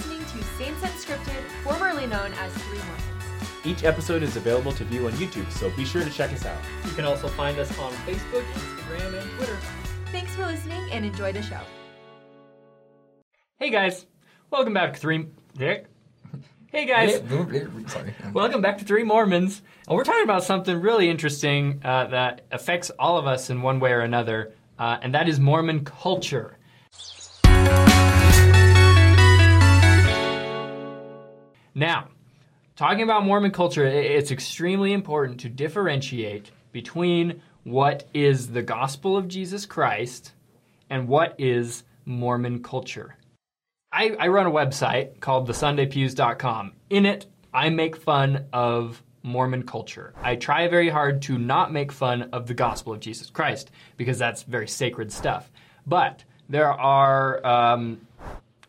listening to Saints Unscripted, formerly known as Three Mormons. Each episode is available to view on YouTube, so be sure to check us out. You can also find us on Facebook, Instagram, and Twitter. Thanks for listening and enjoy the show. Hey guys, welcome back to Three. Dick. Hey guys, Sorry. welcome back to Three Mormons. And we're talking about something really interesting uh, that affects all of us in one way or another, uh, and that is Mormon culture. Now, talking about Mormon culture, it's extremely important to differentiate between what is the gospel of Jesus Christ and what is Mormon culture. I, I run a website called thesundaypews.com. In it, I make fun of Mormon culture. I try very hard to not make fun of the gospel of Jesus Christ because that's very sacred stuff. But there are um,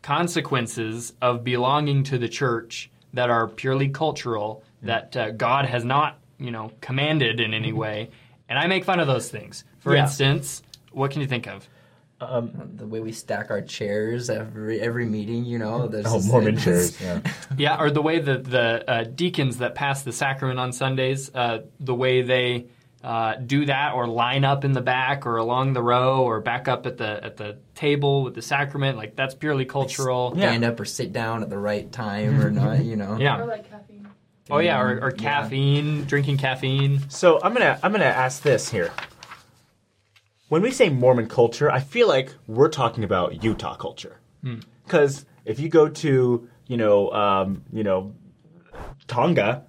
consequences of belonging to the church that are purely cultural that uh, God has not, you know, commanded in any way, and I make fun of those things. For Yeah. instance, what can you think of? The way we stack our chairs every every meeting, you know. There's Oh, this- Mormon chairs. Yeah. Yeah, or the way that the uh, deacons that pass the sacrament on Sundays, uh, the way they uh, do that, or line up in the back, or along the row, or back up at the at the table with the sacrament, like that's purely cultural. Stand up or sit down at the right time or not, you know. Yeah. like caffeine. Oh yeah, or, or Yeah. caffeine, drinking caffeine. So I'm gonna I'm gonna ask this here. When we say Mormon culture, I feel like we're talking about Utah culture. Because if you go to you know um, you know Tonga,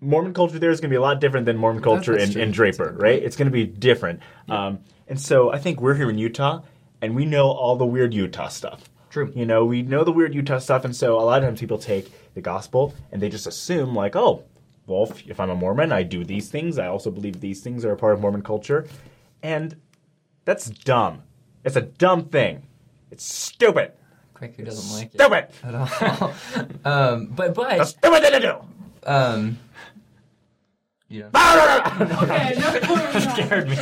Mormon culture there is going to be a lot different than Mormon culture that's in, in Draper, right? It's going to be different. Um, and so I think we're here in Utah, and we know all the weird Utah stuff. True. You know, we know the weird Utah stuff, and so a lot of times people take the gospel and they just assume like, oh, well, if, I'm a Mormon, I do these things. I also believe these things are a part of Mormon culture, and that's dumb. It's a dumb thing. It's stupid. Kwaku doesn't like it Stupid. at all. um, but but stupid thing to do. um, you know. Okay, no, Scared me.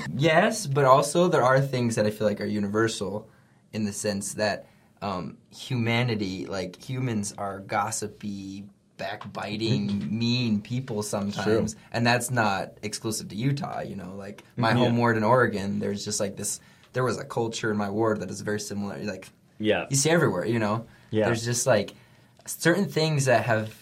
Yes, but also there are things that I feel like are universal in the sense that um, humanity, like humans, are gossipy, backbiting, mean people sometimes, and that's not exclusive to Utah. You know, like my Yeah. home ward in Oregon, there's just like this. There was a culture in my ward that is very similar. Like Yeah. you see everywhere. You know, Yeah. there's just like certain things that have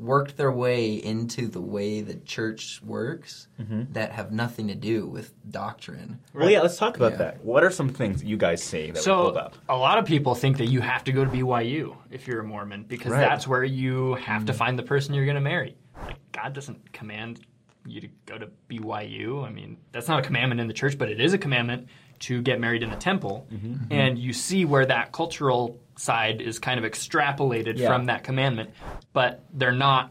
worked their way into the way the church works Mm-hmm. that have nothing to do with doctrine. Well, yeah. Let's talk about Yeah. that. What are some things that you guys see that would So hold up? a lot of people think that you have to go to BYU if you're a Mormon because Right. that's where you have to find the person you're going to marry. Like God doesn't command you to go to BYU. I mean, that's not a commandment in the church, but it is a commandment to get married in the temple. And you see where that cultural side is kind of extrapolated Yeah. from that commandment, but they're not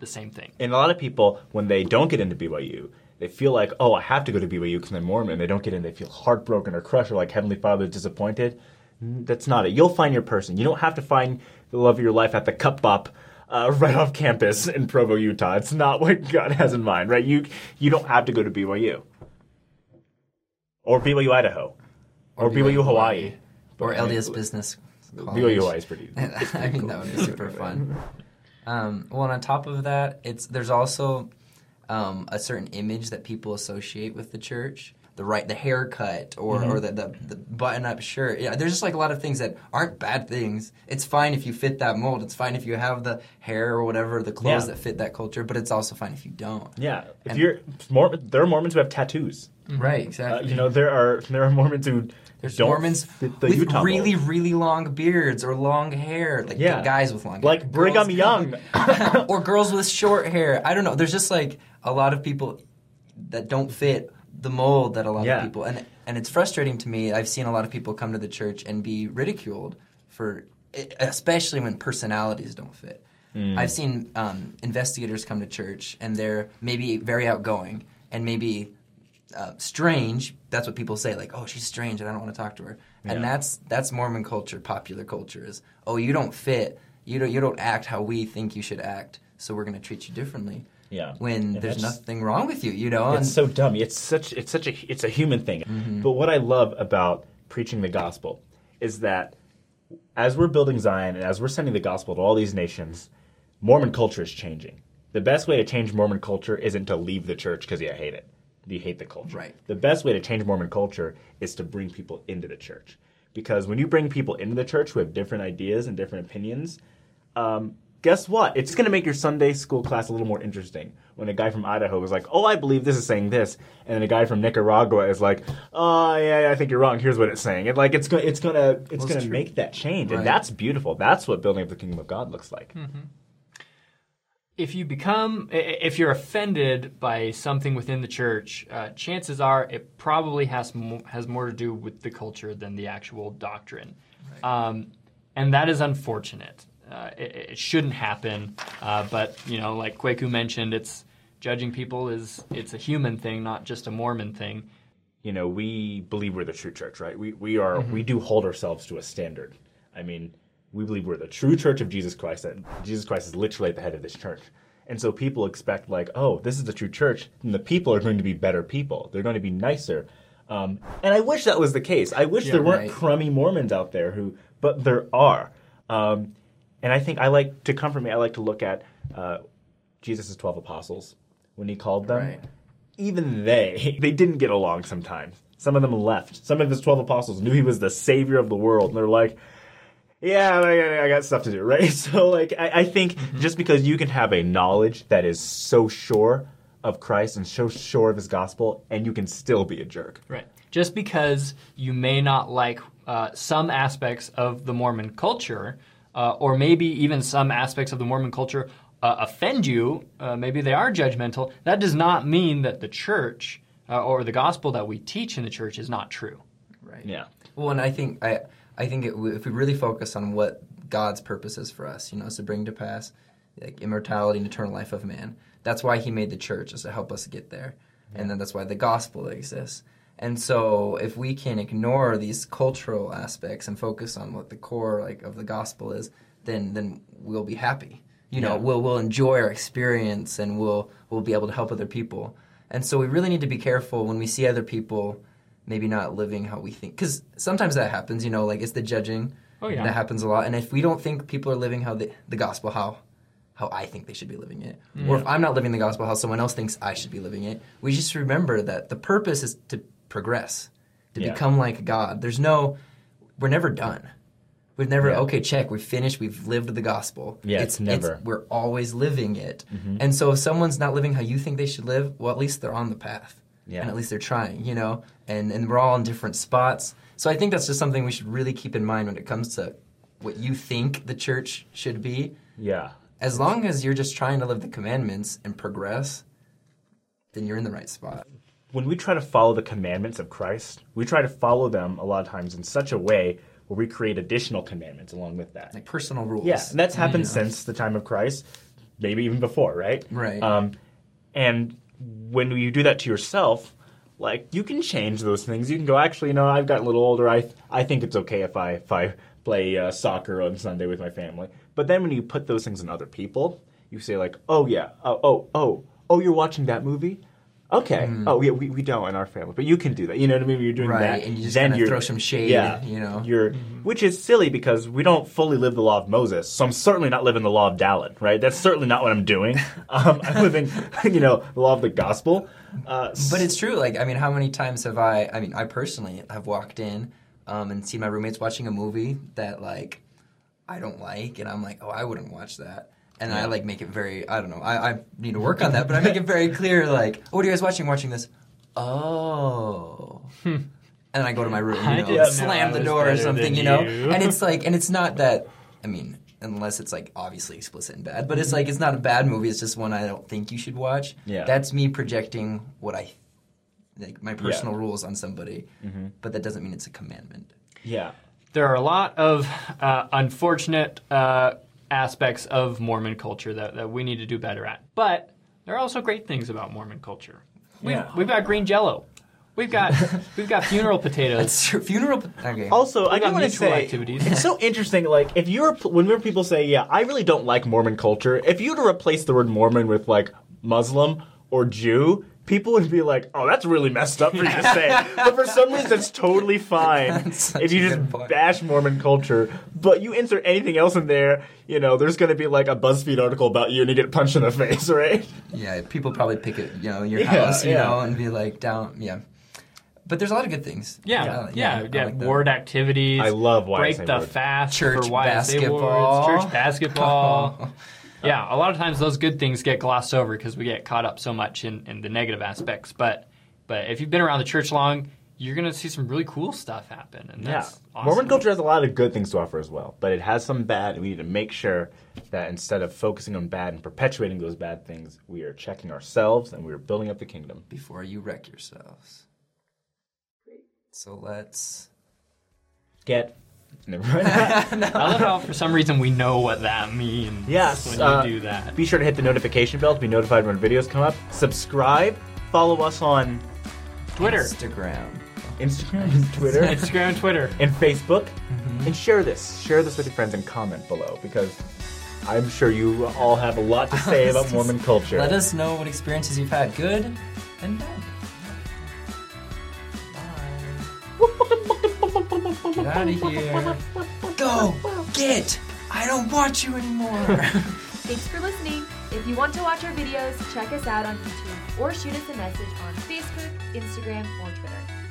the same thing. And a lot of people, when they don't get into BYU, they feel like, oh, I have to go to BYU because I'm Mormon. They don't get in, they feel heartbroken or crushed or like Heavenly Father is disappointed. That's not it. You'll find your person. You don't have to find the love of your life at the Cupbop uh, right off campus in Provo, Utah. It's not what God has in mind, right? You you don't have to go to BYU or BYU Idaho or, BYU, Hawaii. Or But, I mean, LDS Business. BYU Hawaii is pretty. I mean, that would be super fun. Um, well, and on top of that, it's there's also um, a certain image that people associate with the church. The right, the haircut, or, Mm-hmm. or the, the, the button-up shirt. Yeah, there's just like a lot of things that aren't bad things. It's fine if you fit that mold. It's fine if you have the hair or whatever, the clothes Yeah. that fit that culture. But it's also fine if you don't. Yeah, if And- you're Mormon, there are Mormons who have tattoos. Right, Uh, exactly. you know, there are there are Mormons who There's don't Mormons with Utah really, really long beards or long hair, like Yeah. guys with long hair. like Brigham Young. or girls with short hair. I don't know. There's just like a lot of people that don't fit the mold that a lot Yeah. of people and and it's frustrating to me. I've seen a lot of people come to the church and be ridiculed for especially when personalities don't fit. Mm. I've seen um, investigators come to church and they're maybe very outgoing and maybe uh, strange. That's what people say, like, "Oh, she's strange, and I don't want to talk to her." And that's that's Mormon culture, popular culture is, "Oh, you don't fit, you don't you don't act how we think you should act, so we're going to treat you differently." Yeah. When And there's nothing wrong with you, you know. It's and so dumb. It's such it's such a it's a human thing. Mm-hmm. But what I love about preaching the gospel is that as we're building Zion and as we're sending the gospel to all these nations, Mormon culture is changing. The best way to change Mormon culture isn't to leave the church because you hate it. You hate the culture. Right. The best way to change Mormon culture is to bring people into the church. Because when you bring people into the church who have different ideas and different opinions, um, guess what? It's going to make your Sunday school class a little more interesting. When a guy from Idaho was like, "Oh, I believe this is saying this," and then a guy from Nicaragua is like, "Oh, yeah, I think you're wrong. Here's what it's saying." And like, it's going, it's going to, it's Well, going to make that change, Right. and that's beautiful. That's what building up the kingdom of God looks like. if you become if you're offended by something within the church uh, chances are it probably has mo- has more to do with the culture than the actual doctrine um, and that is unfortunate uh, it, it shouldn't happen uh, but you know like Kwaku mentioned it's judging people is it's a human thing not just a mormon thing you know, we believe we're the true church, right? We we are we do hold ourselves to a standard. I mean, we believe we're the true church of Jesus Christ. That Jesus Christ is literally at the head of this church. And so people expect like, oh, this is the true church, and the people are going to be better people. They're going to be nicer. Um, and I wish that was the case. I wish Yeah, there weren't right. crummy Mormons out there who, but there are. Um, and I think I like to comfort me. I like to look at uh, Jesus' twelve apostles when he called them Right. even they they didn't get along sometimes. Some of them left. Some of his twelve apostles knew he was the savior of the world, and they're like, "Yeah, I, I got stuff to do." Right? So, like, I, I think just because you can have a knowledge that is so sure of Christ and so sure of His gospel, and you can still be a jerk. Right. Just because you may not like uh, some aspects of the Mormon culture, uh, or maybe even some aspects of the Mormon culture uh, offend you, uh, maybe they are judgmental, that does not mean that the church uh, or the gospel that we teach in the church is not true. Right. Yeah. Well, and I think I I think it, if we really focus on what God's purpose is for us, you know, is to bring to pass like immortality and eternal life of man. That's why He made the church is to help us get there, and then that's why the gospel exists. And so, if we can ignore these cultural aspects and focus on what the core like of the gospel is, then then we'll be happy. You know, Yeah. we'll we'll enjoy our experience and we'll we'll be able to help other people. And so we really need to be careful when we see other people maybe not living how we think because sometimes that happens. You know, like it's the judging. Oh, yeah. that happens a lot. And if we don't think people are living how the the gospel how how I think they should be living it, or if I'm not living the gospel how someone else thinks I should be living it, we just remember that the purpose is to progress, to Yeah. become like God. There's no, we're never done. We've never Yeah. okay check we've finished we've lived the gospel Yeah, it's never. we're always living it Mm-hmm. and so if someone's not living how you think they should live well at least they're on the path Yeah. and at least they're trying you know and and we're all in different spots so i think that's just something we should really keep in mind when it comes to what you think the church should be Yeah. as long as you're just trying to live the commandments and progress then you're in the right spot when we try to follow the commandments of Christ, we try to follow them a lot of times in such a way where we create additional commandments along with that. like personal rules Yeah, and that's happened since the time of Christ, maybe even before, right? Right. Um, and when you do that to yourself, like you can change those things. You can go, actually, you know, I've gotten a little older. I I think it's okay if I if I play uh, soccer on Sunday with my family. But then when you put those things on other people, you say like, oh yeah, oh oh oh oh, you're watching that movie. Okay. Oh yeah, we, we don't in our family, but you can do that. You know what I mean? You're doing Right, that, and you just then you're, throw some shade, Yeah, you know? you're which is silly because we don't fully live the law of Moses. So I'm certainly not living the law of Dallin, right? That's certainly not what I'm doing. Um, I'm living, you know, the law of the gospel. Uh, But it's true. Like, I mean, how many times have I? I mean, I personally have walked in um, and seen my roommates watching a movie that like I don't like, and I'm like, oh, I wouldn't watch that. And I like make it very. I don't know. I, I need to work on that, but I make it very clear. Like, oh, what are you guys watching? Watching this? Oh. And I go to my room, you know, didn't know slam the door or something, you know. And it's like, and it's not that. I mean, unless it's like obviously explicit and bad, but it's like it's not a bad movie. It's just one I don't think you should watch. Yeah. That's me projecting what I like my personal rules on somebody, but that doesn't mean it's a commandment. yeah, There are a lot of uh, unfortunate uh, aspects of Mormon culture that, that we need to do better at. But there are also great things about Mormon culture. We've, Yeah. we've got green jello. We've got we've got funeral potatoes. It's funeral. Okay. Also, I got do want to mutual say activities. it's so interesting. Like, if you're whenever people say, "Yeah, I really don't like Mormon culture," if you were to replace the word Mormon with like Muslim or Jew, people would be like, "Oh, that's really messed up for you to say," but for some reason, it's totally fine That's if you just point. bash Mormon culture. But you insert anything else in there, you know, there's going to be like a BuzzFeed article about you, and you get punched in the face, right? Yeah, people probably pick it, you know, your Yeah, house, you yeah. know, and be like down. Yeah, but there's a lot of good things. Yeah, Uh, yeah, yeah. I like that. ward activities. I love YSA break the ward. fast Church for YSA basketball. wards, church basketball. Yeah, a lot of times those good things get glossed over because we get caught up so much in, in the negative aspects. But but if you've been around the church long, you're gonna see some really cool stuff happen, and Yeah. that's awesome. Mormon culture has a lot of good things to offer as well, but it has some bad, and we need to make sure that instead of focusing on bad and perpetuating those bad things, we are checking ourselves and we are building up the kingdom. Before you wreck yourselves. Great. So let's. Get. Never mind. I love how for some reason we know what that means. Yes, when you uh, do that. Be sure to hit the notification bell to be notified when videos come up. Subscribe. Follow us on Twitter, Instagram. Instagram, Twitter, Instagram, Twitter. and Facebook. And share this. Share this with your friends and comment below because I'm sure you all have a lot to say about Mormon culture. Let us know what experiences you've had, good and bad. Out of here. Go! Get! I don't want you anymore! Thanks for listening. If you want to watch our videos, check us out on YouTube or shoot us a message on Facebook, Instagram, or Twitter.